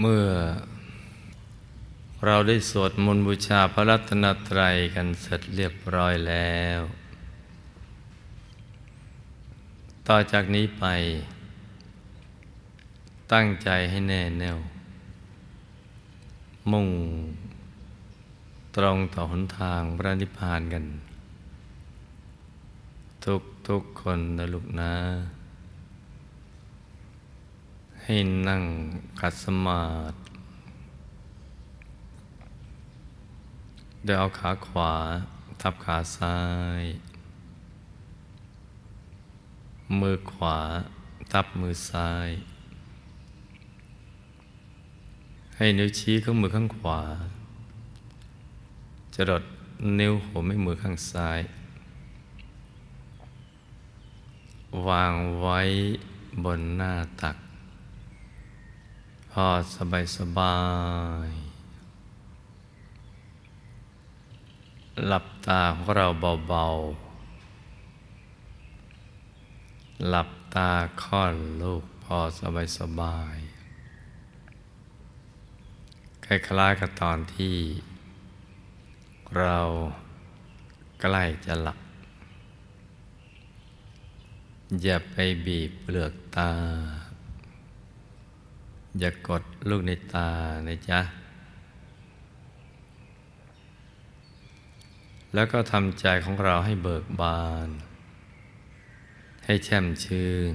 เมื่อเราได้สวดมนต์บูชาพระรัตนตรัยกันเสร็จเรียบร้อยแล้ว ต่อจากนี้ไป ตั้งใจให้แน่แน่ว มุ่ง ตรงต่อหนทางพระนิพพานกัน ทุกทุกคนนะลูกนะ ให้นั่งขัดสมาธิโดยเอาขาขวา ทับขาซ้าย มือขวา ทับมือซ้าย ให้นิ้วชี้ข้างมือข้างขวาจะดดนิ้วหัวแม่มือข้างซ้าย วางไว้บนหน้าตัก พอสบายสบาย หลับตาของเราเบาๆ หลับตาค่อนลูกพอสบายสบายคล้ายๆกับตอนที่ เราใกล้จะหลับ อย่าไปบีบเปลือกตา อย่ากดลูกในตานะจ๊ะ แล้วก็ทำใจของเราให้เบิกบาน ให้แช่มชื่น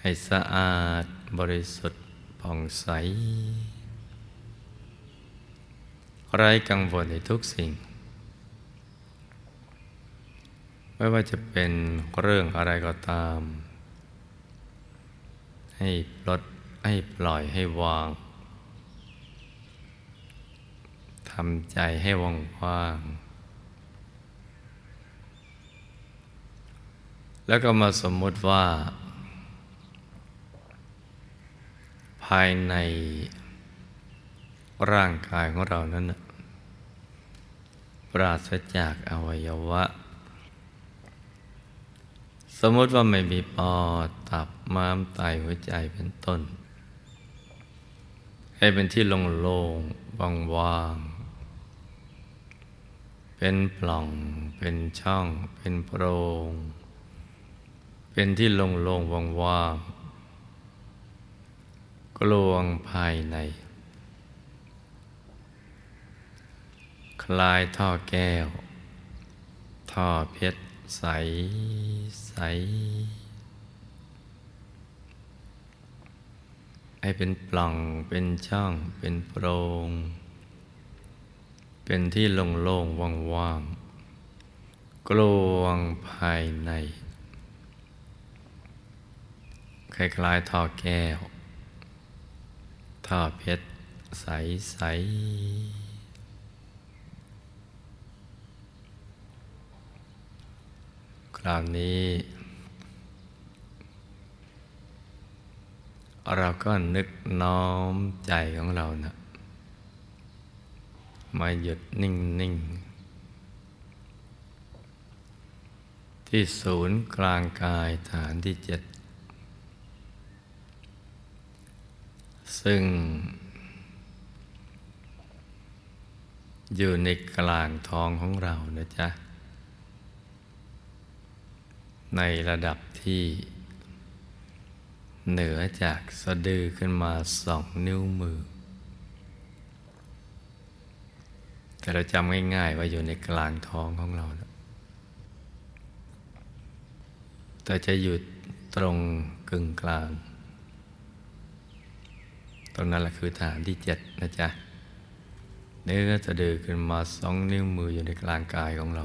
ให้สะอาดบริสุทธิ์ผ่องใส ไร้กังวลในทุกสิ่ง ไม่ว่าจะเป็นเรื่องอะไรก็ตาม ให้ปลด ให้ปล่อยให้วางทำใจให้ว่างว่างแล้วก็มาสมมติว่า ภายในร่างกายของเรานั้นปราศจากอวัยวะ สมมติว่าไม่มีปอดตับม้ามไตหัวใจเป็นต้น ให้เป็นที่โล่งๆว่างๆเป็นปล่อง เป็นช่อง เป็นโพรงเป็นที่โล่งๆว่างๆกลวงภายใน คลายท่อแก้ว ท่อเพชรใสใส ให้เป็นปล่องเป็นช่องเป็นโพรง เป็นที่โล่งๆว่างๆกลวงภายใน คล้ายๆท่อแก้ว ท่อเพชรใสๆคราวนี้ เราก็นึกน้อมใจของเรานะมาหยุดนิ่งๆที่ศูนย์กลางกายฐานที่เจ็ด ซึ่ง อยู่ในกลางท้องของเรานะจ๊ะ ในระดับที่ เหนือจากสะดือขึ้นมาสองนิ้วมือ แต่เราจำง่ายๆว่าอยู่ในกลางท้องของเรานะแต่จะอยู่ตรงกึ่งกลาง ตรงนั้นแหละคือฐานที่เจ็ดนะจ๊ะเนื้อจะเดือขึ้นมาสองนิ้วมืออยู่ในกลางกายของเรา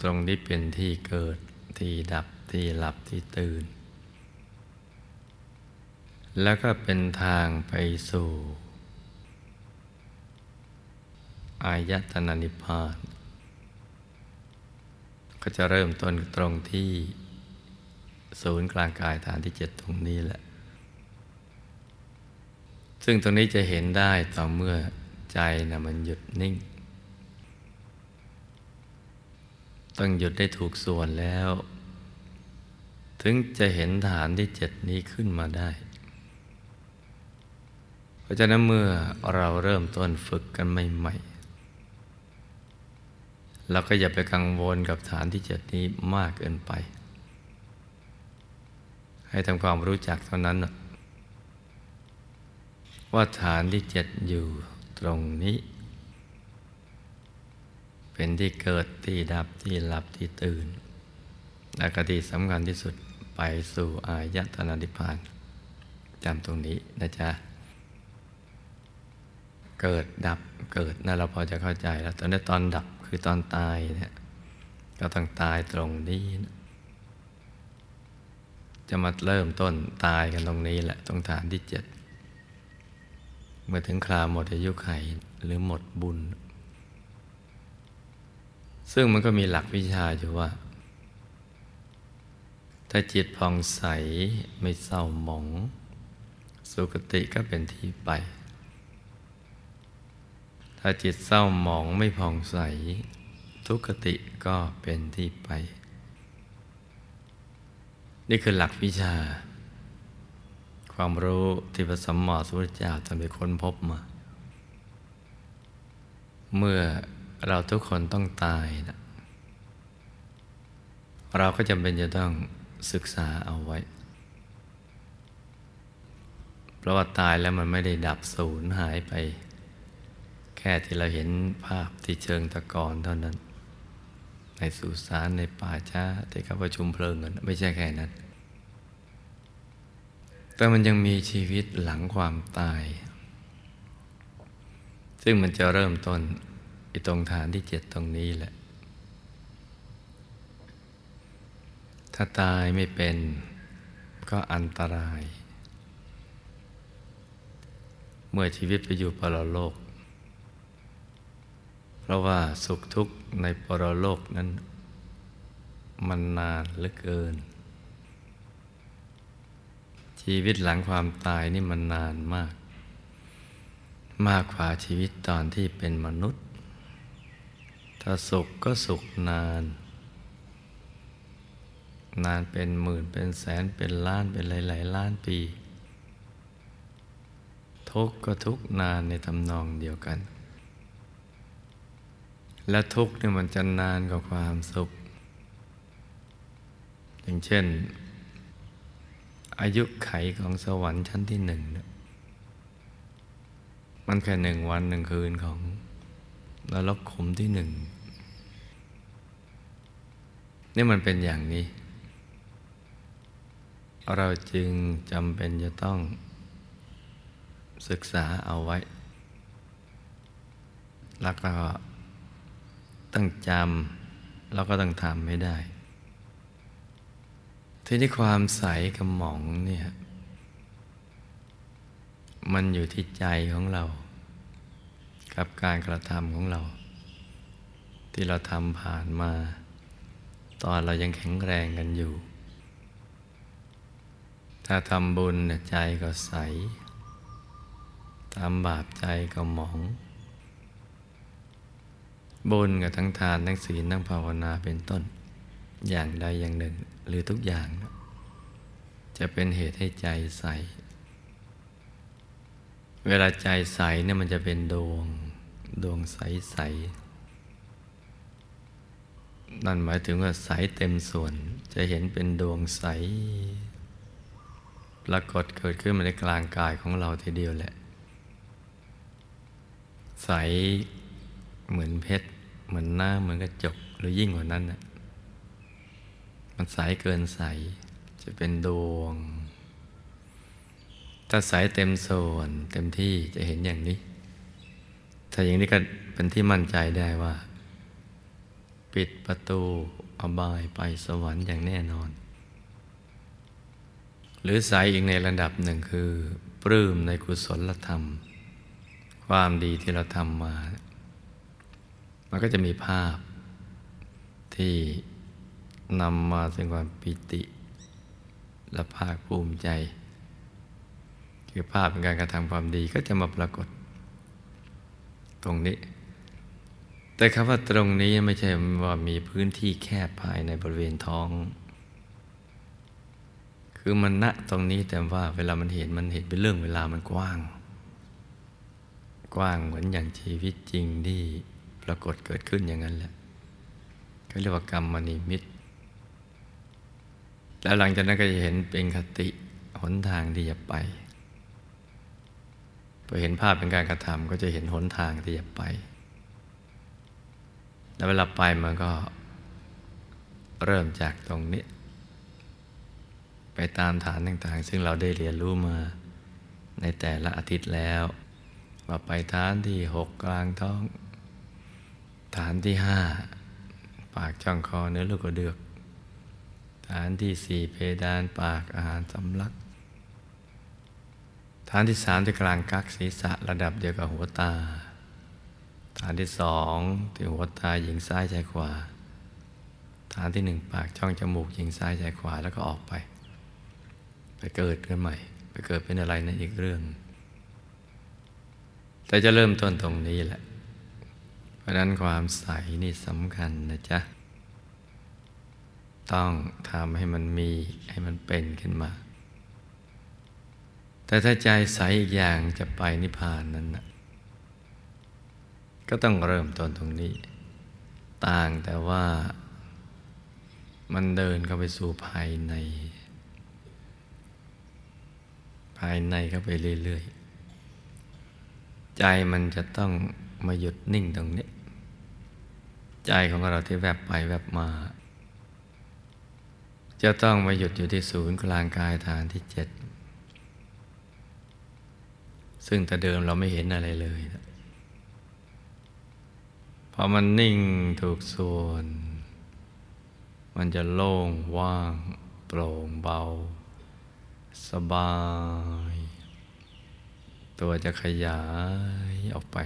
ตรงนี้เป็นที่เกิดที่ดับ ที่หลับที่ตื่น แล้วก็เป็นทางไปสู่ อายตนะนิพพาน ก็จะเริ่มต้นตรงที่ศูนย์กลางกายฐานที่เจ็ดตรงนี้แหละ ซึ่งตรงนี้จะเห็นได้ต่อเมื่อใจนะมันหยุดนิ่ง ต้องหยุดได้ถูกส่วนแล้ว ถึงจะเห็นฐานที่เจ็ดนี้ขึ้นมาได้ เพราะฉะนั้นเมื่อเราเริ่มต้นฝึกกันใหม่ๆเราก็อย่าไปกังวลกับฐานที่เจ็ดนี้มากเกินไป ให้ทำความรู้จักเท่านั้น ว่าฐานที่เจ็ดอยู่ตรงนี้ เป็นที่เกิดที่ดับที่หลับที่ตื่นและกติสำคัญที่สุด ไปสู่อายตนะนิพพานจำตรงนี้นะจ๊ะ เกิดดับเกิดนั่นเราพอจะเข้าใจแล้วตอนนี้ตอนดับคือตอนตายเนี่ยก็ต้องตายตรงนี้นะจะมาเริ่มต้นตายกันตรงนี้แหละตรงฐานที่เจ็ดเมื่อถึงคราวหมดอายุไขหรือหมดบุญ ซึ่งมันก็มีหลักวิชาอยู่ว่า ถ้าจิตผ่องใสไม่เศร้าหมอง สุคติก็เป็นที่ไป ถ้าจิตเศร้าหมองไม่ผ่องใส ทุกติก็เป็นที่ไป นี่คือหลักวิชา ความรู้ที่พระสัมมาสัมพุทธเจ้าท่านไปค้นพบมา เมื่อเราทุกคนต้องตายนะเราก็จำเป็นจะต้อง ศึกษาเอาไว้ เพราะว่าตายแล้วมันไม่ได้ดับสูญหายไป แค่ที่เราเห็นภาพที่เชิงตะกอนเท่านั้น ในสุสานในป่าช้าที่เขาประชุมเพลิงกันไม่ใช่แค่นั้น แต่มันยังมีชีวิตหลังความตาย ซึ่งมันจะเริ่มต้นอีตรงฐานที่เจ็ดตรงนี้แหละ ถ้าตายไม่เป็นก็อันตราย เมื่อชีวิตไปอยู่ปรโลก เพราะว่าสุขทุกข์ในปรโลกนั้น มันนานเหลือเกิน ชีวิตหลังความตายนี่มันนานมาก มากกว่าชีวิตตอนที่เป็นมนุษย์ ถ้าสุขก็สุขนาน นานเป็นหมื่นเป็นแสนเป็นล้านเป็นหลายๆล้านปี ทุกก็ทุกนานในทำนองเดียวกัน และทุกเนี่ยมันจะนานกว่าความสุข อย่างเช่น อายุไขของสวรรค์ชั้นที่หนึ่งมันแค่หนึ่งวันหนึ่งคืนของนรกขุมที่หนึ่งนี่มันเป็นอย่างนี้ เราจึงจำเป็นจะต้องศึกษาเอาไว้ แล้วก็ต้องจำแล้วก็ต้องทำไม่ได้ ทีนี้ความใสกับหมองเนี่ยมันอยู่ที่ใจของเรา กับการกระทำของเรา ที่เราทำผ่านมา ตอนเรายังแข็งแรงกันอยู่ ถ้าทำบุญใจก็ใสทำบาปใจก็หมอง บุญกับทั้งทานทั้งศีลทั้งภาวนาเป็นต้น อย่างใดอย่างหนึ่ง หรือทุกอย่าง จะเป็นเหตุให้ใจใส เวลาใจใสเนี่ยมันจะเป็นดวง ดวงใสใสนั่นหมายถึงว่าใสเต็มส่วนจะเห็นเป็นดวงใส ปรากฏเกิดขึ้นมาในกลางกายของเราทีเดียวแหละ ใสเหมือนเพชร เหมือนหน้าเหมือนกระจกหรือยิ่งกว่านั้นน่ะมันใสเกินใส จะเป็นดวง ถ้าใสเต็มส่วน เต็มที่จะเห็นอย่างนี้ ถ้าอย่างนี้ก็เป็นที่มั่นใจได้ว่า ปิดประตูอบายไปสวรรค์อย่างแน่นอน หรือใสอีกในระดับหนึ่งคือ ปลื้มในกุศลธรรม ความดีที่เราทำมา มันก็จะมีภาพที่นำมาซึ่งความปิติ และภาคภูมิใจ คือภาพเป็นการกระทำความดีก็จะมาปรากฏ ตรงนี้ แต่คำว่าตรงนี้ไม่ใช่ว่ามีพื้นที่แคบภายในบริเวณท้อง คือมันณตรงนี้แต่ว่าเวลามันเห็นมันเห็นเป็นเรื่องเวลามันกว้าง กว้างเหมือนอย่างชีวิตจริงที่ปรากฏเกิดขึ้นอย่างนั้นแหละเขาเรียกว่ากรรมนิมิตแล้วหลังจากนั้นก็จะเห็นเป็นคติหนทางที่จะไปพอเห็นภาพเป็นการกระทำก็จะเห็นหนทางที่จะไป แล้วเวลาไปมันก็เริ่มจากตรงนี้ ตามฐานต่างๆ ซึ่งเราได้เรียนรู้มาในแต่ละอาทิตย์แล้ว ว่าไปฐานที่หกกลางท้อง ฐานที่ห้าปากช่องคอเนื้อลูกกระเดือก ฐานที่สี่เพดานปากอาหารสำลัก ฐานที่สามที่กลางกักศีรษะระดับเดียวกับหัวตา ฐานที่สองที่หัวตาหญิงซ้ายชายขวา ฐานที่หนึ่งปากช่องจมูกหญิงซ้ายชายขวาแล้วก็ออกไป ไปเกิดกันใหม่ ไปเกิดเป็นอะไรในอีกเรื่อง แต่จะเริ่มต้นตรงนี้แหละ เพราะนั้นความใสนี่สำคัญนะจ๊ะ ต้องทำให้มันมีให้มันเป็นขึ้นมา แต่ถ้าใจใสอีกอย่างจะไปนิพพานนั้นนะก็ต้องเริ่มต้นตรงนี้ ต่างแต่ว่ามันเดินเข้าไปสู่ภายในายในเข้าไปเรื่อยๆ ใจมันจะต้องมาหยุดนิ่งตรงนี้ ใจของเราที่แวบไปแวบมา จะต้องมาหยุดอยู่ที่ศูนย์กลางกายฐานที่เจ็ดซึ่งแต่เดิมเราไม่เห็นอะไรเลยพอมันนิ่งถูกส่วน มันจะโล่งว่าง โปร่งเบา สบาย ตัวจะขยายออกไป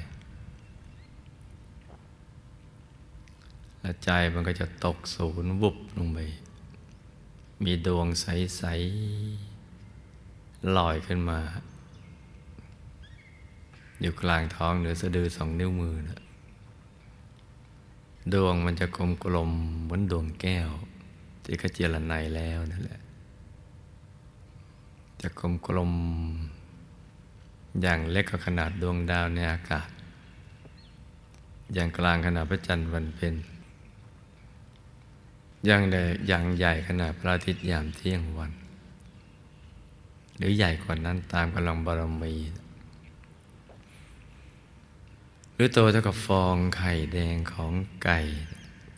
และใจมันก็จะตกศูนย์วุบลงไป มีดวงใส ๆ ลอยขึ้นมา อยู่กลางท้องเหนือสะดือสองนิ้วมือนะดวงมันจะกลมกลมเหมือนดวงแก้ว ที่ขเจรไนแล้วนั่นแหละ จะกลมกลมอย่างเล็กก็ขนาดดวงดาวในอากาศ อย่างกลางขนาดพระจันทร์วันเพ็ญอย่างใหญ่อย่างใหญ่ขนาดพระอาทิตย์ยามเที่ยงวัน หรือใหญ่กว่านั้นตามกำลังบารมี หรือโตเท่ากับฟองไข่แดงของไก่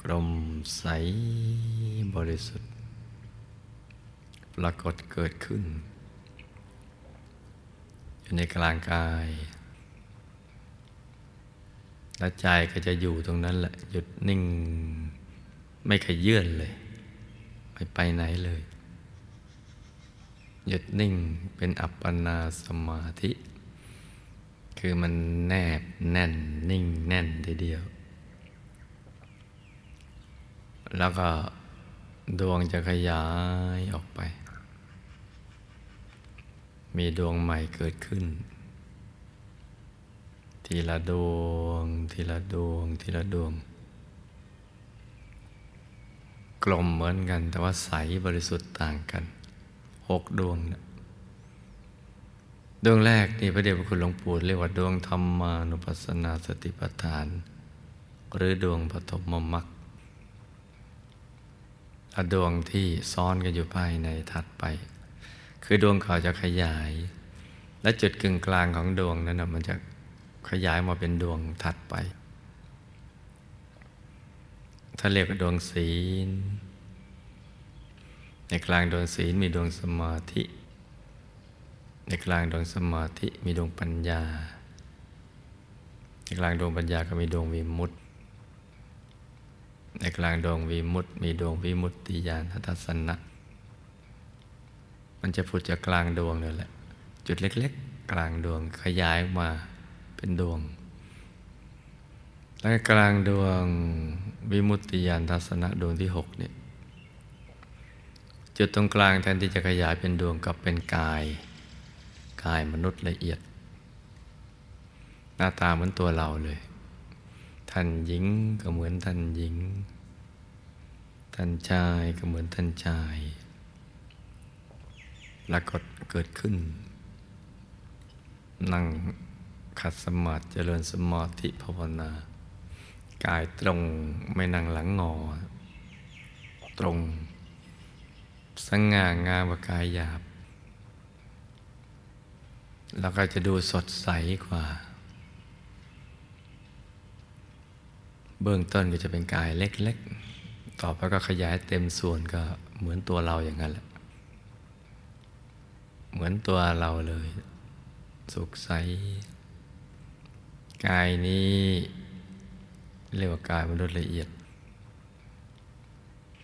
กลมใสบริสุทธิ์ ปรากฏเกิดขึ้น อยู่ในกลางกาย และใจก็จะอยู่ตรงนั้นแหละ หยุดนิ่ง ไม่ขยื่นเลย ไม่ไปไหนเลย หยุดนิ่งเป็นอัปปนาสมาธิ คือมันแนบแน่น นิ่งแน่นทีเดียว แล้วก็ดวงจะขยายออกไป มีดวงใหม่เกิดขึ้น ทีละดวง ทีละดวง ทีละดวง กลมเหมือนกัน แต่ว่าใสบริสุทธิ์ต่างกันหกดวงนะดวงแรกนี่พระเดชพระคุณหลวงปู่เรียกว่าดวงธรรมานุปัสสนาสติปัฏฐาน หรือดวงปฐมมรรคดวงที่ซ้อนกันอยู่ภายในถัดไป คือดวงเขาจะขยาย และจุดกึ่งกลางของดวงนั้นนะมันจะขยายมาเป็นดวงถัดไป ถ้าเรียกว่าดวงศีล ในกลางดวงศีลมีดวงสมาธิ ในกลางดวงสมาธิมีดวงปัญญา ในกลางดวงปัญญาก็มีดวงวิมุตติ ในกลางดวงวิมุตติมีดวงวิมุตติญาณทัศนะ มันจะผุดจากกลางดวงนี่แหละ จุดเล็ก ๆ กลางดวงขยายออกมาเป็นดวง และกลางดวงวิมุตติญาณทัศนะดวงที่หกเนี่ยจุดตรงกลางแทนที่จะขยายเป็นดวงกับเป็นกาย กายมนุษย์ละเอียด หน้าตาเหมือนตัวเราเลย ท่านหญิงก็เหมือนท่านหญิง ท่านชายก็เหมือนท่านชาย ปรากฏเกิดขึ้น นั่งขัดสมาธิเจริญสมาธิภาวนากายตรงไม่นั่งหลังงอ ตรงสง่างามกว่ากายหยาบ แล้วก็จะดูสดใสกว่า เบื้องต้นก็จะเป็นกายเล็กๆ ต่อไปก็ขยายเต็มส่วนก็เหมือนตัวเราอย่างนั้นแหละ เหมือนตัวเราเลย สุขใส กายนี้เรียกว่ากายมนุษย์ละเอียด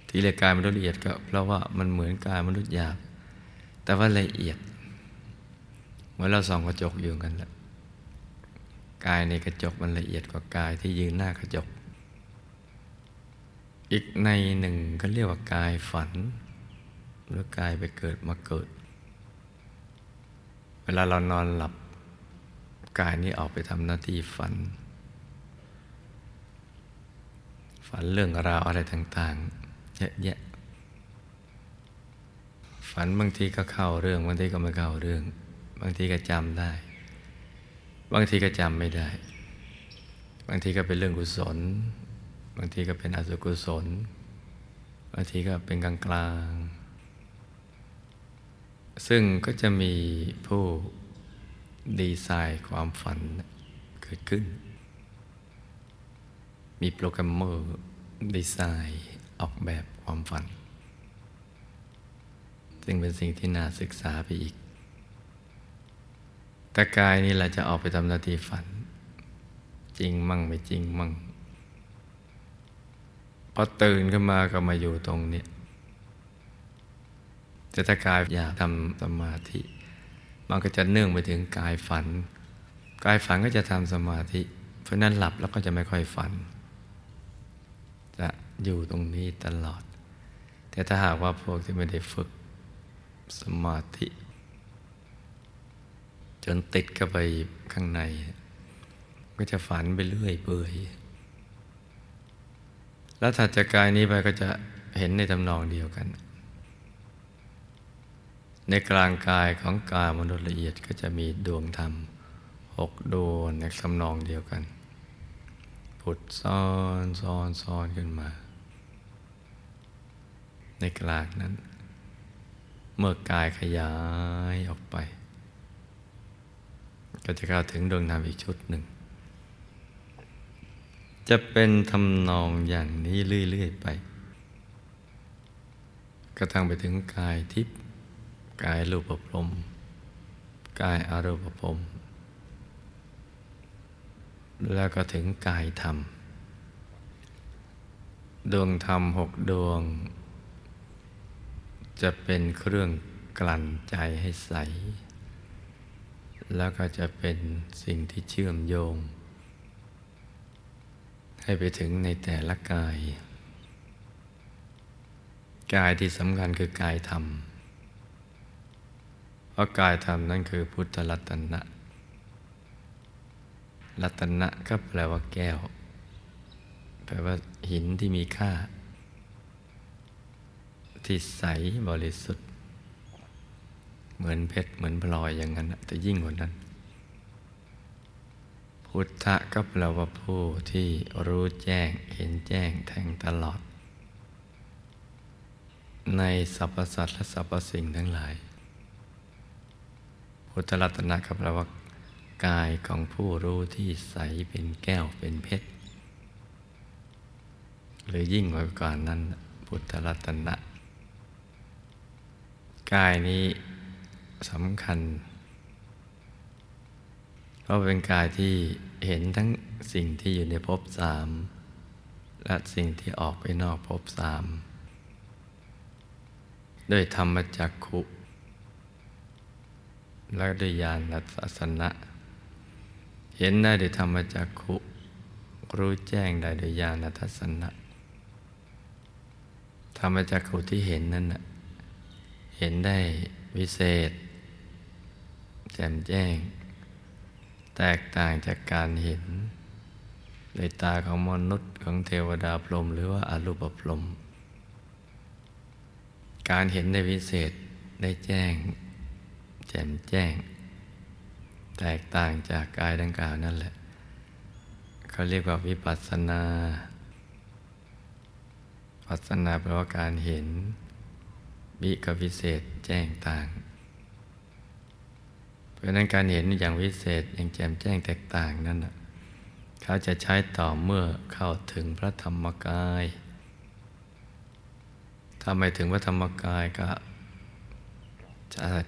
ที่เรียกกายมนุษย์ละเอียดก็ เพราะว่ามันเหมือนกายมนุษย์หยาบ แต่ว่าละเอียด เหมือนเราส่องกระจกอยู่กันแหละกายในกระจกมันละเอียดกว่ากายที่ยืนหน้ากระจก อีกในหนึ่งก็เรียกว่ากายฝัน หรือกายไปเกิดมาเกิด เวลาเรานอนหลับกายนี้ออกไปทำหน้าที่ฝัน ฝันเรื่องราวอะไรต่างๆเยอะแยะฝันบางทีก็เข้าเรื่อง บางทีก็ไม่เข้าเรื่อง บางทีก็จำได้ บางทีก็จำไม่ได้ บางทีก็เป็นเรื่องกุศล บางทีก็เป็นอสุกุศล บางทีก็เป็นกลางกลาง ซึ่งก็จะมีผู้ดีไซน์ความฝันเกิดขึ้น มีโปรแกรมเมอร์ดีไซน์ออกแบบความฝัน ซึ่งเป็นสิ่งที่น่าศึกษาไปอีกแต่กายนี่เราจะออกไปทำหน้าที่ฝัน จริงมั่งไม่จริงมั่งพอตื่นขึ้นมาก็มาอยู่ตรงนี้ แต่ถ้ากายอยากทำสมาธิ มันก็จะเนื่องไปถึงกายฝัน กายฝันก็จะทำสมาธิ เพราะนั้นหลับแล้วก็จะไม่ค่อยฝัน จะอยู่ตรงนี้ตลอด แต่ถ้าหากว่าพวกที่ไม่ได้ฝึกสมาธิ จนติดเข้าไปข้างใน ก็จะฝันไปเรื่อยเปื่อยแล้วถัดจากกายนี้ไปก็จะเห็นในตำนองเดียวกัน ในกลางกายของกายมนุษย์ละเอียดก็จะมีดวงธรรมหกดวงในตำนองเดียวกัน ผุดซ้อนซ้อนซ้อนขึ้นมา ในกลางนั้น เมื่อกายขยายออกไป ก็จะเข้าถึงดวงธรรมอีกชุดหนึ่ง จะเป็นทำนองอย่างนี้เรื่อย ๆ ไป กระทั่งไปถึงกายทิพย์ กายรูปพรมกายอารูปพรมแล้วก็ถึงกายธรรม ดวงธรรมหกดวง จะเป็นเครื่องกลั่นใจให้ใส แล้วก็จะเป็นสิ่งที่เชื่อมโยง ให้ไปถึงในแต่ละกาย กายที่สำคัญคือกายธรรม เพราะกายธรรมนั่นคือพุทธรัตนะ รัตนะก็แปลว่าแก้ว แปลว่าหินที่มีค่า ที่ใสบริสุทธิ์ เหมือนเพชรเหมือนพลอยอย่างนั้นแต่ยิ่งกว่านั้น พุทธะก็แปลว่าผู้ที่รู้แจ้งเห็นแจ้งแทงตลอด ในสรรพสัตว์และสรรพสิ่งทั้งหลาย พุทธรัตนะก็แปลว่ากายของผู้รู้ที่ใสเป็นแก้วเป็นเพชรหรือยิ่งกว่าก่อนนั้นพุทธรัตนะ กายนี้สำคัญ เพราะเป็นกายที่เห็นทั้งสิ่งที่อยู่ในภพสาม และสิ่งที่ออกไปนอกภพสาม ด้วยธรรมจักขุ และด้วยญาณทัศนะ เห็นได้ด้วยธรรมจักขุรู้แจ้งได้ด้วยญาณทัศนะ ธรรมจักขุที่เห็นนั้นเห็นได้วิเศษ แจ่มแจ้ง แตกต่างจากการเห็นในตาของมนุษย์ของเทวดาพรหมหรือว่าอรูปพรหมการเห็นในวิเศษได้แจ้ง จ่มแจ้ง แตกต่างจากกายดังกล่าวนั่นแหละเขาเรียกว่าวิปัสสนาปัสสนาแปลว่าการเห็น วิกับวิเศษแจ้งต่าง เพราะนั้นการเห็นอย่างวิเศษอย่างแจ่มแจ้งแตกต่างนั่นเขาจะใช้ต่อเมื่อเข้าถึงพระธรรมกาย ถ้าไม่ถึงพระธรรมกายก็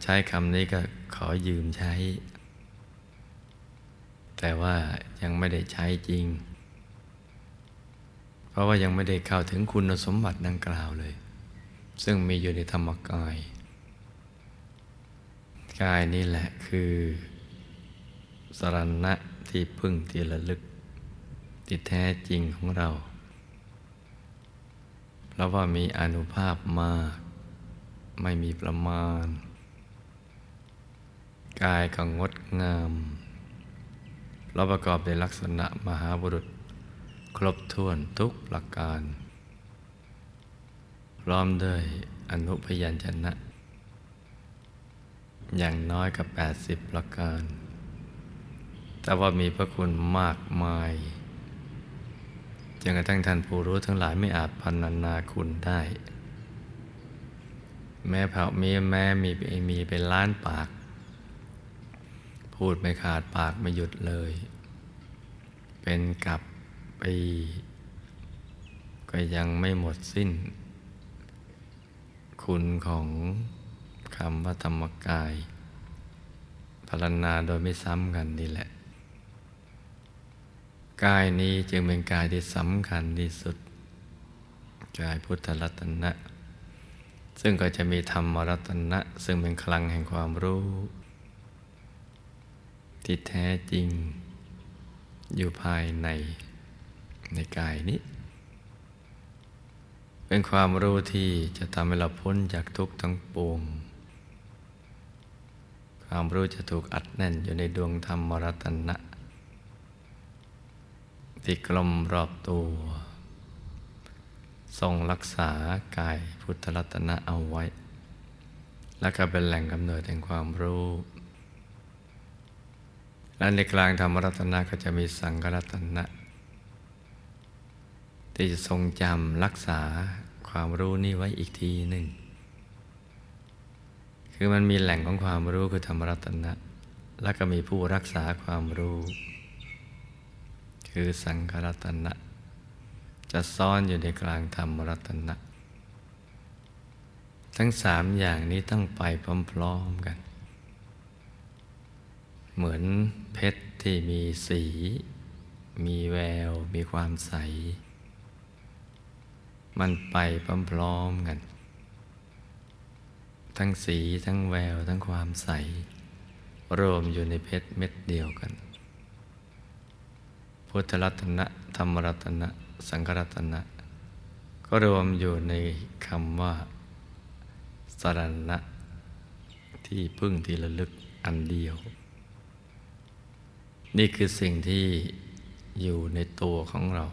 ใช้คำนี้ก็ขอยืมใช้ แต่ว่ายังไม่ได้ใช้จริง เพราะว่ายังไม่ได้เข้าถึงคุณสมบัติดังกล่าวเลย ซึ่งมีอยู่ในธรรมกาย กายนี่แหละคือสรณะที่พึ่งที่ระลึก ที่แท้จริงของเรา เพราะว่ามีอนุภาพมาก ไม่มีประมาณ กายก็งดงามเราประกอบในลักษณะมหาบุรุษ ครบถ้วนทุกประการ พร้อมด้วยอนุพยัญชนะ อย่างน้อยกับ 80 ประการ แต่ว่ามีพระคุณมากมายจนกระทั่งท่านผู้รู้ทั้งหลายไม่อาจพันนาคุณได้ แม้เผ่ามีแม้มีมีเป็นล้านปาก พูดไม่ขาดปากไม่หยุดเลย เป็นกับปี ก็ยังไม่หมดสิ้น คุณของคำว่าธรรมกายพารณาโดยไม่ซ้ำกันนี่แหละ กายนี้จึงเป็นกายที่สำคัญที่สุด กายพุทธรัตนะ ซึ่งก็จะมีธรรมรัตนะ ซึ่งเป็นคลังแห่งความรู้ ที่แท้จริง อยู่ภายในในกายนี้ เป็นความรู้ที่จะทำให้เราพ้นจากทุกข์ทั้งปวง ความรู้จะถูกอัดแน่นอยู่ในดวงธรรมรัตนะ ที่กลมรอบตัวทรงรักษากายพุทธรัตนะเอาไว้ และก็เป็นแหล่งกำเนิดแห่งความรู้ และในกลางธรรมรัตนะก็จะมีสังฆรัตนะที่จะทรงจำรักษาความรู้นี้ไว้อีกทีหนึ่ง คือมันมีแหล่งของความรู้คือธรรมรัตนะ แล้วก็มีผู้รักษาความรู้ คือสังฆรัตนะ จะซ่อนอยู่ในกลางธรรมรัตนะ ทั้งสามอย่างนี้ต้องไปพร้อมๆกัน เหมือนเพชรที่มีสี มีแวว มีความใส มันไปพร้อมๆกัน ทั้งสีทั้งแวว ทั้งความใส รวมอยู่ในเพชรเม็ดเดียวกัน พุทธรัตนะธรรมรัตนะสังฆรัตนะ ก็รวมอยู่ในคำว่าสรณะที่พึ่งที่ระลึกอันเดียว นี่คือสิ่งที่อยู่ในตัวของเรา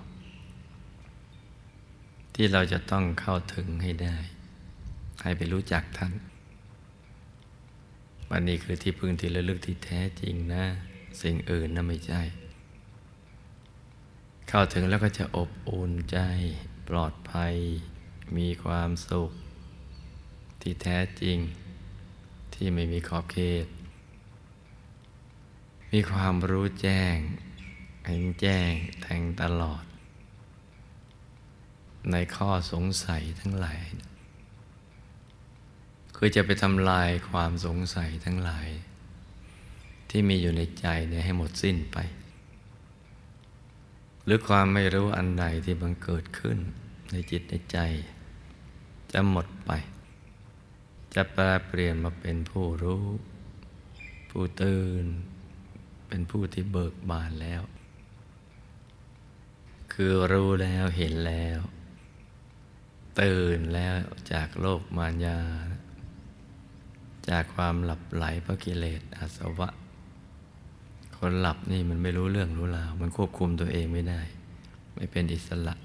ที่เราจะต้องเข้าถึงให้ได้ ให้ไปรู้จักท่านวันนี้คือที่พึ่งที่ระลึกที่แท้จริงนะ สิ่งอื่นนะไม่ใช่ เข้าถึงแล้วก็จะอบอุ่นใจ ปลอดภัย มีความสุข ที่แท้จริง ที่ไม่มีขอบเขต มีความรู้แจ้งเห็นแจ้งแทงตลอด ในข้อสงสัยทั้งหลาย คือจะไปทำลายความสงสัยทั้งหลาย ที่มีอยู่ในใจเนี่ยให้หมดสิ้นไป หรือความไม่รู้อันใดที่บังเกิดขึ้นในจิตในใจ จะหมดไป จะแปลเปลี่ยนมาเป็นผู้รู้ ผู้ตื่น เป็นผู้ที่เบิกบานแล้ว คือรู้แล้วเห็นแล้ว ตื่นแล้วจากโลกมารยา จากความหลับไหลพระกิเลสอาสวะ คนหลับนี่มันไม่รู้เรื่องรู้ราว มันควบคุมตัวเองไม่ได้ ไม่เป็นอิสระ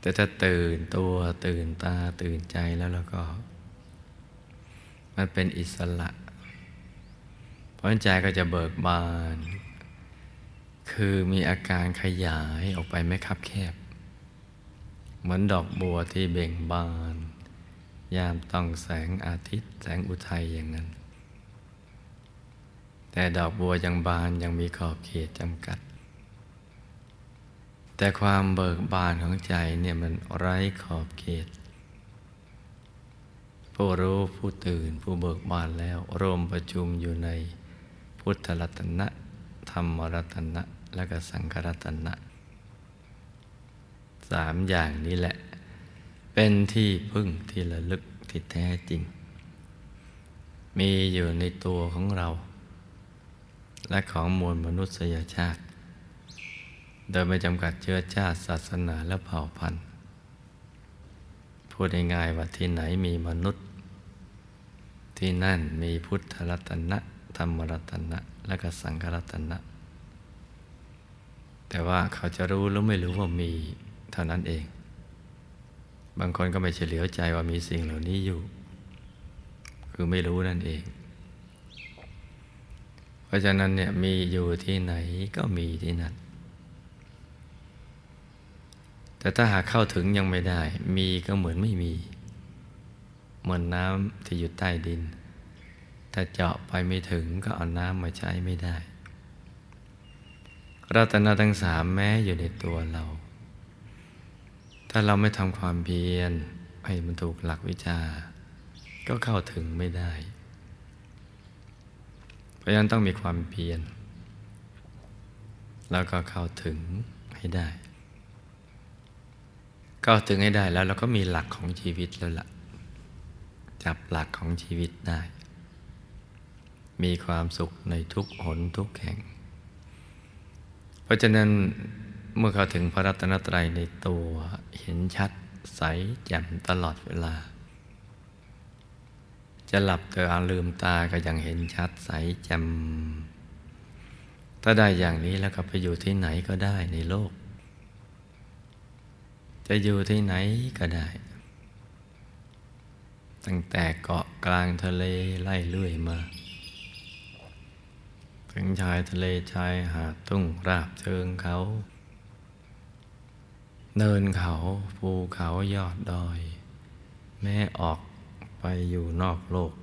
แต่ถ้าตื่นตัวตื่นตาตื่นใจแล้วแล้วก็ มันเป็นอิสระ เพราะใจก็จะเบิกบาน คือมีอาการขยายออกไปไม่คับแคบ เหมือนดอกบัวที่เบ่งบาน ยามต้องแสงอาทิตย์ แสงอุทัยอย่างนั้น แต่ดอกบัวยังบานยังมีขอบเขตจำกัด แต่ความเบิกบานของใจเนี่ยมันไร้ขอบเขตผู้รู้ผู้ตื่นผู้เบิกบานแล้วรวมประชุมอยู่ใน พุทธรัตนะ ธรรมรัตนะ และก็สังฆรัตนะสามอย่างนี้แหละ เป็นที่พึ่งที่ระลึกที่แท้จริง มีอยู่ในตัวของเรา และของมวลมนุษยชาติ โดยไม่จำกัดเชื้อชาติศาสนาและเผ่าพันธุ์พูดง่ายๆว่าที่ไหนมีมนุษย์ ที่นั่นมีพุทธรัตนะ ธรรมรัตนะ และก็สังฆรัตนะ แต่ว่าเขาจะรู้หรือไม่รู้ว่ามีเท่านั้นเอง บางคนก็ไม่เฉลียวใจว่ามีสิ่งเหล่านี้อยู่ คือไม่รู้นั่นเอง เพราะฉะนั้นเนี่ยมีอยู่ที่ไหนก็มีที่นั่นแต่ถ้าหากเข้าถึงยังไม่ได้ มีก็เหมือนไม่มี เหมือนน้ำที่อยู่ใต้ดิน ถ้าเจาะไปไม่ถึงก็เอาน้ำมาใช้ไม่ได้ รัตนะทั้งสามแม้อยู่ในตัวเรา ถ้าเราไม่ทำความเพียรให้มันถูกหลักวิชา ก็เข้าถึงไม่ได้ เพราะฉะนั้นต้องมีความเพียร แล้วก็เข้าถึงให้ได้ เข้าถึงให้ได้แล้วเราก็มีหลักของชีวิตแล้วละ่ะ จับหลักของชีวิตได้ มีความสุขในทุกหนทุกแห่ง เพราะฉะนั้นเมื่อเขาถึงพระรัตนตรัยในตัวเห็นชัดใสแจ่มตลอดเวลา จะหลับเตอลืมตาก็ยังเห็นชัดใสแจ่มถ้าได้อย่างนี้แล้วก็ไปอยู่ที่ไหนก็ได้ในโลก จะอยู่ที่ไหนก็ได้ ตั้งแต่เกาะกลางทะเลไล่เลื่อยมา ถึงชายทะเลชายหาดทุ่งราบเชิงเขา เนินเขาภูเขายอดดอย แม้ออกไปอยู่นอกโลก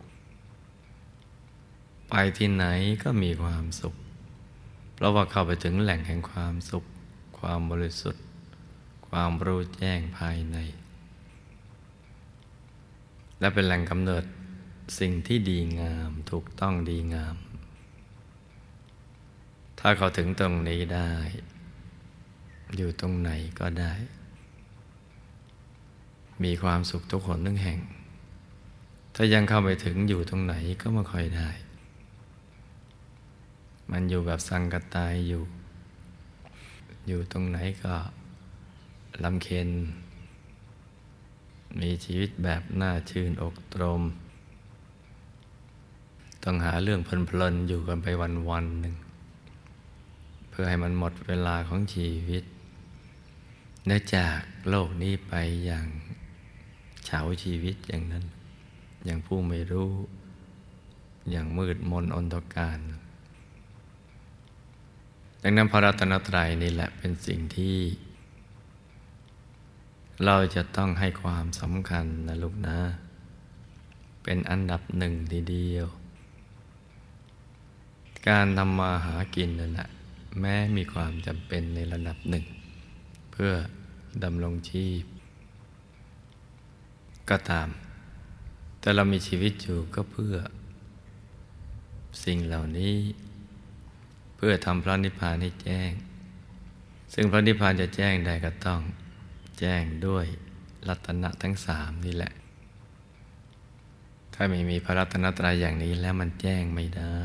ไปที่ไหนก็มีความสุข เพราะว่าเข้าไปถึงแหล่งแห่งความสุข ความบริสุทธิ์ ความรู้แจ้งภายใน และเป็นแหล่งกำเนิดสิ่งที่ดีงามถูกต้องดีงาม ถ้าเขาถึงตรงนี้ได้ อยู่ตรงไหนก็ได้ มีความสุขทุกคนทุกแห่ง ถ้ายังเข้าไปถึงอยู่ตรงไหนก็ไม่ค่อยได้ มันอยู่แบบสังกตายอยู่ อยู่ตรงไหนก็ลำเค็น มีชีวิตแบบน่าชื่นอกตรม ต้องหาเรื่องเพลินๆอยู่กันไปวันๆหนึ่ง พื่อให้มันหมดเวลาของชีวิตเนื่อจากโลกนี้ไปอย่างเฉาชีวิตอย่างนั้น อย่างผู้ไม่รู้ อย่างมืดมนอนตการ ดังนั้นพระรัตนตรัยนี่แหละเป็นสิ่งที่ เราจะต้องให้ความสำคัญนะลูกนะ เป็นอันดับหนึ่งทีเดียว การทำมาหากินนั่นแหละ แม้มีความจำเป็นในระดับหนึ่ง เพื่อดำรงชีพ ก็ตาม แต่เรามีชีวิตอยู่ก็เพื่อ สิ่งเหล่านี้ เพื่อทำพระนิพพานให้แจ้ง ซึ่งพระนิพพานจะแจ้งได้ก็ต้อง แจ้งด้วยรัตนะทั้งสามนี่แหละ ถ้าไม่มีพระรัตนตรัยอย่างนี้แล้วมันแจ้งไม่ได้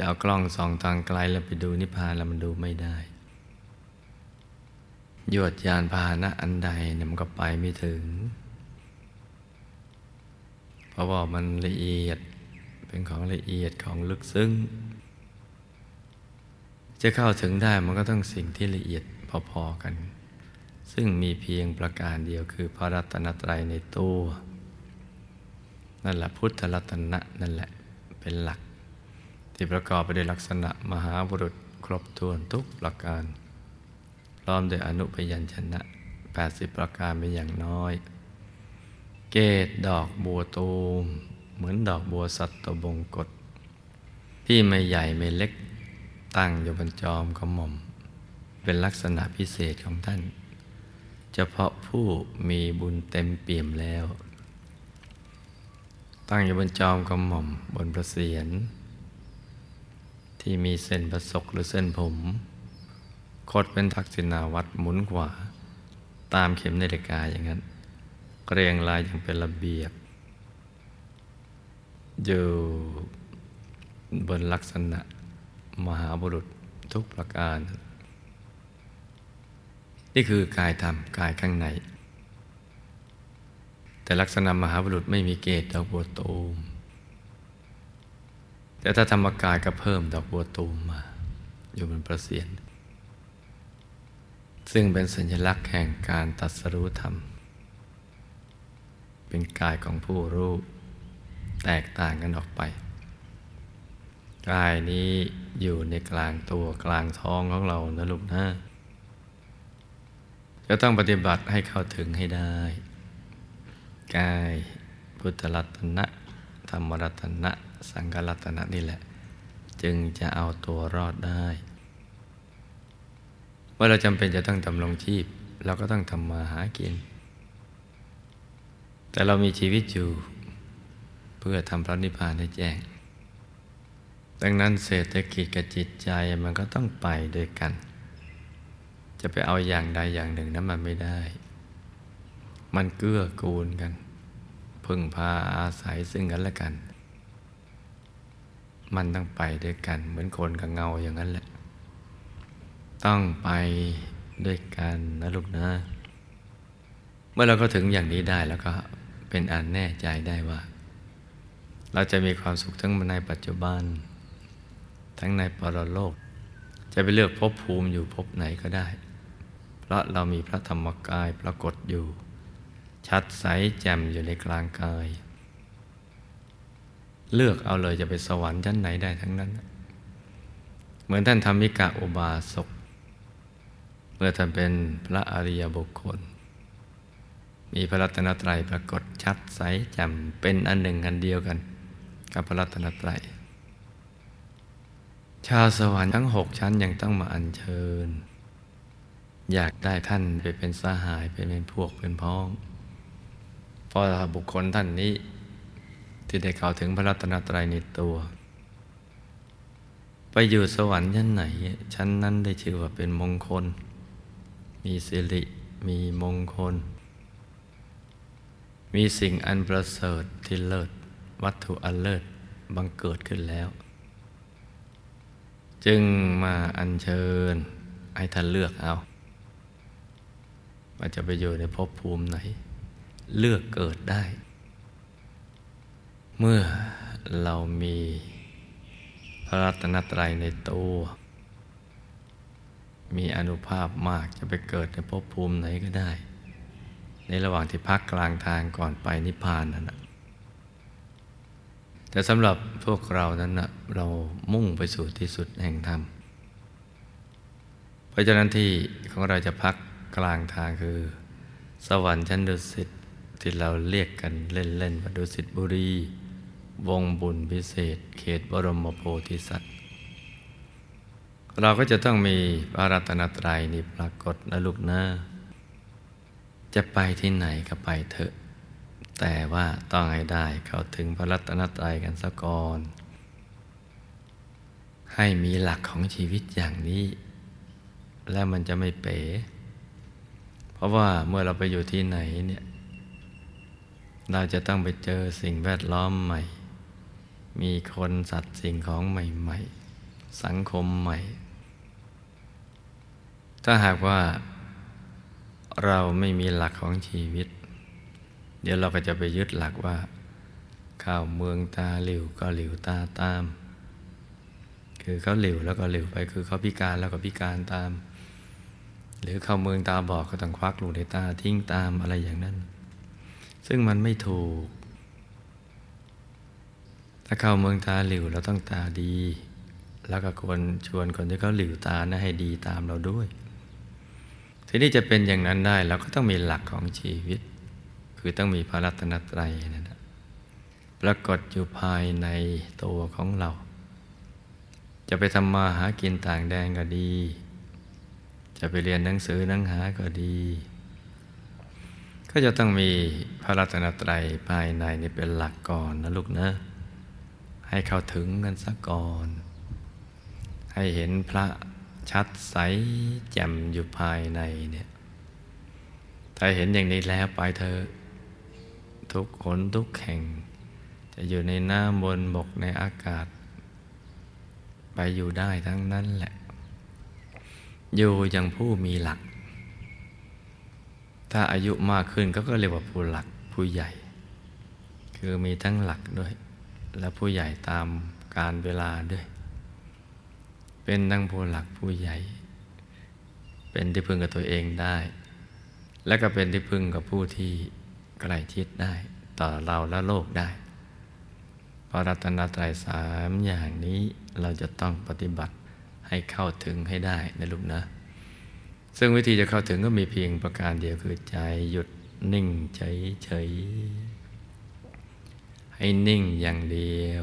จะเอากล้องส่องทางไกลแล้วไปดูนิพพานแล้วมันดูไม่ได้ยวดยานพาหนะอันใดเนี่ยมันก็ไปไม่ถึง เพราะว่ามันละเอียดเป็นของละเอียดของลึกซึ้ง จะเข้าถึงได้มันก็ต้องสิ่งที่ละเอียดพอๆกัน ซึ่งมีเพียงประการเดียวคือพระรัตนตรัยในตัว นั่นแหละพุทธรัตนะนั่นแหละเป็นหลัก ที่ประกอบไปด้วยลักษณะมหาบุรุษครบถ้วนทุกประการ พร้อมด้วยอนุพยัญชนะ 80 ประการเป็นอย่างน้อย เกตดอกบัวตูม เหมือนดอกบัวสัตตบงกฎที่ไม่ใหญ่ไม่เล็กตั้งอยู่บนจอมกระหม่อม เป็นลักษณะพิเศษของท่าน เฉพาะผู้มีบุญเต็มเปี่ยมแล้ว ตั้งอยู่บนจอมกระหม่อมบนประเสียน ที่มีเส้นประศกหรือเส้นผม คดเป็นทักษิณาวัดหมุนขวา ตามเข็มนาฬิกาอย่างนั้น เรียงรายอย่างเป็นระเบียบ อยู่บนลักษณะมหาบุรุษทุกประการ นี่คือกายธรรมกายข้างใน แต่ลักษณะมหาบุรุษไม่มีเกตดอกบัวตูม แต่ถ้าธรรมกายก็เพิ่มดอกบัวตูมมา อยู่บนประเสียน ซึ่งเป็นสัญลักษณ์แห่งการตัดสรู้ธรรม เป็นกายของผู้รู้ แตกต่างกันออกไป กายนี้อยู่ในกลางตัวกลางท้องของเรานะลูกนะจะต้องปฏิบัติให้เข้าถึงให้ได้ กายพุทธรัตนะ ธรรมรัตนะ สังฆรัตนะนี่แหละ จึงจะเอาตัวรอดได้ เมื่อเราจำเป็นจะต้องดำรงชีพ เราก็ต้องทำมาหากิน แต่เรามีชีวิตอยู่ เพื่อทำพระนิพพานให้แจ้ง ดังนั้นเศรษฐกิจกับจิตใจมันก็ต้องไปด้วยกัน จะไปเอาอย่างใดอย่างหนึ่งนั้นมันไม่ได้ มันเกื้อกูลกันพึ่งพาอาศัยซึ่งกันและกัน มันต้องไปด้วยกัน เหมือนคนกับเงาอย่างนั้นแหละ ต้องไปด้วยกันนะลูกนะ เมื่อเราก็ถึงอย่างนี้ได้แล้วก็เป็นอันแน่ใจได้ว่า เราจะมีความสุขทั้งในปัจจุบัน ทั้งในปรโลก จะไปเลือกภพภูมิอยู่ภพไหนก็ได้ เพราะเรามีพระธรรมกายปรากฏอยู่ ชัดใสแจ่มอยู่ในกลางกาย เลือกเอาเลยจะไปสวรรค์ชั้นไหนได้ทั้งนั้น เหมือนท่านธรรมิกะอุบาสกเมื่อท่านเป็นพระอริยบุคคล มีพระรัตนตรัยปรากฏชัดใสแจ่มเป็นอันหนึ่งอันเดียวกัน กับพระรัตนตรัยชาวสวรรค์ทั้งหกชั้นยังต้องมาอัญเชิญ อยากได้ท่านไปเป็นสหายเป็นเป็นพวกเป็นพ้อง เพราะบุคคลท่านนี้ ที่ได้กล่าวถึงพระรัตนตรัยในตัว ไปอยู่สวรรค์ชั้นไหน ชั้นนั้นได้ชื่อว่าเป็นมงคล มีสิริ มีมงคล มีสิ่งอันประเสริฐที่เลิศ วัตถุอันเลิศบังเกิดขึ้นแล้ว จึงมาอัญเชิญให้ท่านเลือกเอาว่าจะไปอยู่ในภพภูมิไหน เลือกเกิดได้ เมื่อเรามีพระรัตนตรัยในตัว มีอนุภาพมากจะไปเกิดในภพภูมิไหนก็ได้ ในระหว่างที่พักกลางทางก่อนไปนิพพานนั่นนะแต่สำหรับพวกเรานั้นนะเรามุ่งไปสู่ที่สุดแห่งธรรม เพราะฉะนั้นที่ของเราจะพักกลางทางคือ สวรรค์ชั้นดุสิตที่เราเรียกกันเล่นๆว่าดุสิตบุรี วงบุญพิเศษ เขตบรมโพธิสัตว์ เราก็จะต้องมีพระรัตนตรัยนี่ปรากฏนะลูกนะจะไปที่ไหนก็ไปเถอะ แต่ว่าต้องให้ได้เข้าถึงพระรัตนตรัยกันสะก่อนให้มีหลักของชีวิตอย่างนี้ แล้วมันจะไม่เป๋ เพราะว่าเมื่อเราไปอยู่ที่ไหนเนี่ย เราจะต้องไปเจอสิ่งแวดล้อมใหม่ มีคนสัตว์สิ่งของใหม่ ๆ สังคมใหม่ ถ้าหากว่าเราไม่มีหลักของชีวิต เดี๋ยวเราก็จะไปยึดหลักว่า ข้าวเมืองตาหลิวก็หลิวตาตาม คือเขาหลิวแล้วก็หลิวไป คือเขาพิการแล้วก็พิการตาม หรือเข้าเมืองตาบอกก็ต้องควักลูกในตาทิ้งตามอะไรอย่างนั้น ซึ่งมันไม่ถูก ถ้าเข้าเมืองตาหลิวเราต้องตาดี แล้วก็ควรชวนคนที่เขาหลิวตานะให้ดีตามเราด้วย ทีนี้จะเป็นอย่างนั้นได้เราก็ต้องมีหลักของชีวิต คือต้องมีพระรัตนตรัยนะนะปรากฏอยู่ภายในตัวของเรา จะไปทำมาหากินต่างแดนก็ดี จะไปเรียนหนังสือหนังหาก็ดี ก็จะต้องมีพระรัตนตรัยภายในนี่เป็นหลักก่อนนะลูกนะ ให้เข้าถึงกันสักก่อน ให้เห็นพระชัดใสแจ่มอยู่ภายในเนี่ย ถ้าเห็นอย่างนี้แล้วไปเธอ ทุกคนทุกแห่ง จะอยู่ในหน้ำบนบกในอากาศ ไปอยู่ได้ทั้งนั้นแหละ อยู่อย่างผู้มีหลัก ถ้าอายุมากขึ้นก็ก็เรียกว่าผู้หลักผู้ใหญ่ คือมีทั้งหลักด้วย และผู้ใหญ่ตามการเวลาด้วย เป็นทั้งผู้หลักผู้ใหญ่ เป็นที่พึ่งกับตัวเองได้ และก็เป็นที่พึ่งกับผู้ที่ใกล้ชิดได้ ต่อเราและโลกได้พระรัตนตรัยสามอย่างนี้เราจะต้องปฏิบัติให้เข้าถึงให้ได้นะลูกนะ ซึ่งวิธีจะเข้าถึงก็มีเพียงประการเดียวคือใจหยุดนิ่งเฉยเฉย ให้นิ่งอย่างเดียว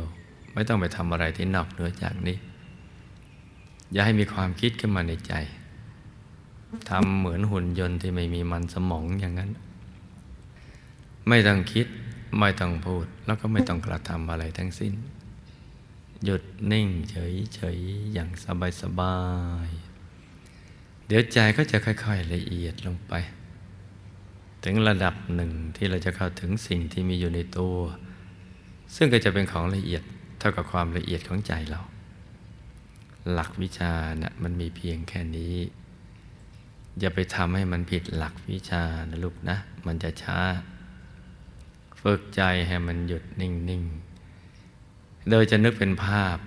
ไม่ต้องไปทำอะไรที่นอกเหนือจากนี้ อย่าให้มีความคิดขึ้นมาในใจทำเหมือนหุ่นยนต์ที่ไม่มีมันสมองอย่างนั้น ไม่ต้องคิดไม่ต้องพูด แล้วก็ไม่ต้องกระทำอะไรทั้งสิ้น หยุดนิ่งเฉยเฉยอย่างสบายสบาย เดี๋ยวใจก็จะค่อย ๆ ละเอียดลงไป ถึงระดับหนึ่งที่เราจะเข้าถึงสิ่งที่มีอยู่ในตัว ซึ่งก็จะเป็นของละเอียดเท่ากับความละเอียดของใจเรา หลักวิชานะ่ะมันมีเพียงแค่นี้ อย่าไปทำให้มันผิดหลักวิชานะลูกนะ มันจะช้า ฝึกใจให้มันหยุดนิ่ง ๆ โดยจะนึกเป็นภาพ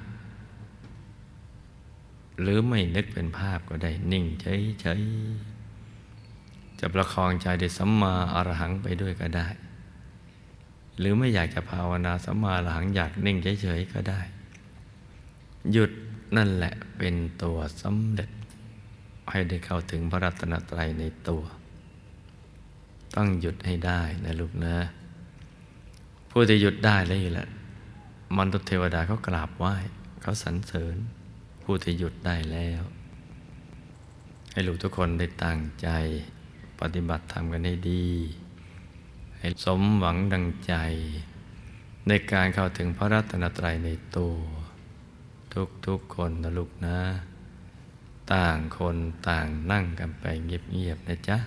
หรือไม่นึกเป็นภาพก็ได้นิ่งเฉยๆจะประคองใจด้วยสัมมาอรหังไปด้วยก็ได้ หรือไม่อยากจะภาวนาสัมมาหลังอยากนิ่งเฉยๆก็ได้ หยุดนั่นแหละเป็นตัวสำเร็จ ให้ได้เข้าถึงพระรัตนตรัยในตัว ต้องหยุดให้ได้นะลูกนะผู้ที่หยุดได้แล้วแหละมนุษย์เทวดาเขากราบไหว้เขาสรรเสริญ ผู้ที่หยุดได้แล้ว ให้ลูกทุกคนได้ตั้งใจปฏิบัติธรรมกันให้ดี ให้สมหวังดังใจ ในการเข้าถึงพระรัตนตรัยในตัว ทุกทุกคนนะลูกนะ ต่างคนต่างนั่งกันไปเงียบๆนะจ๊ะ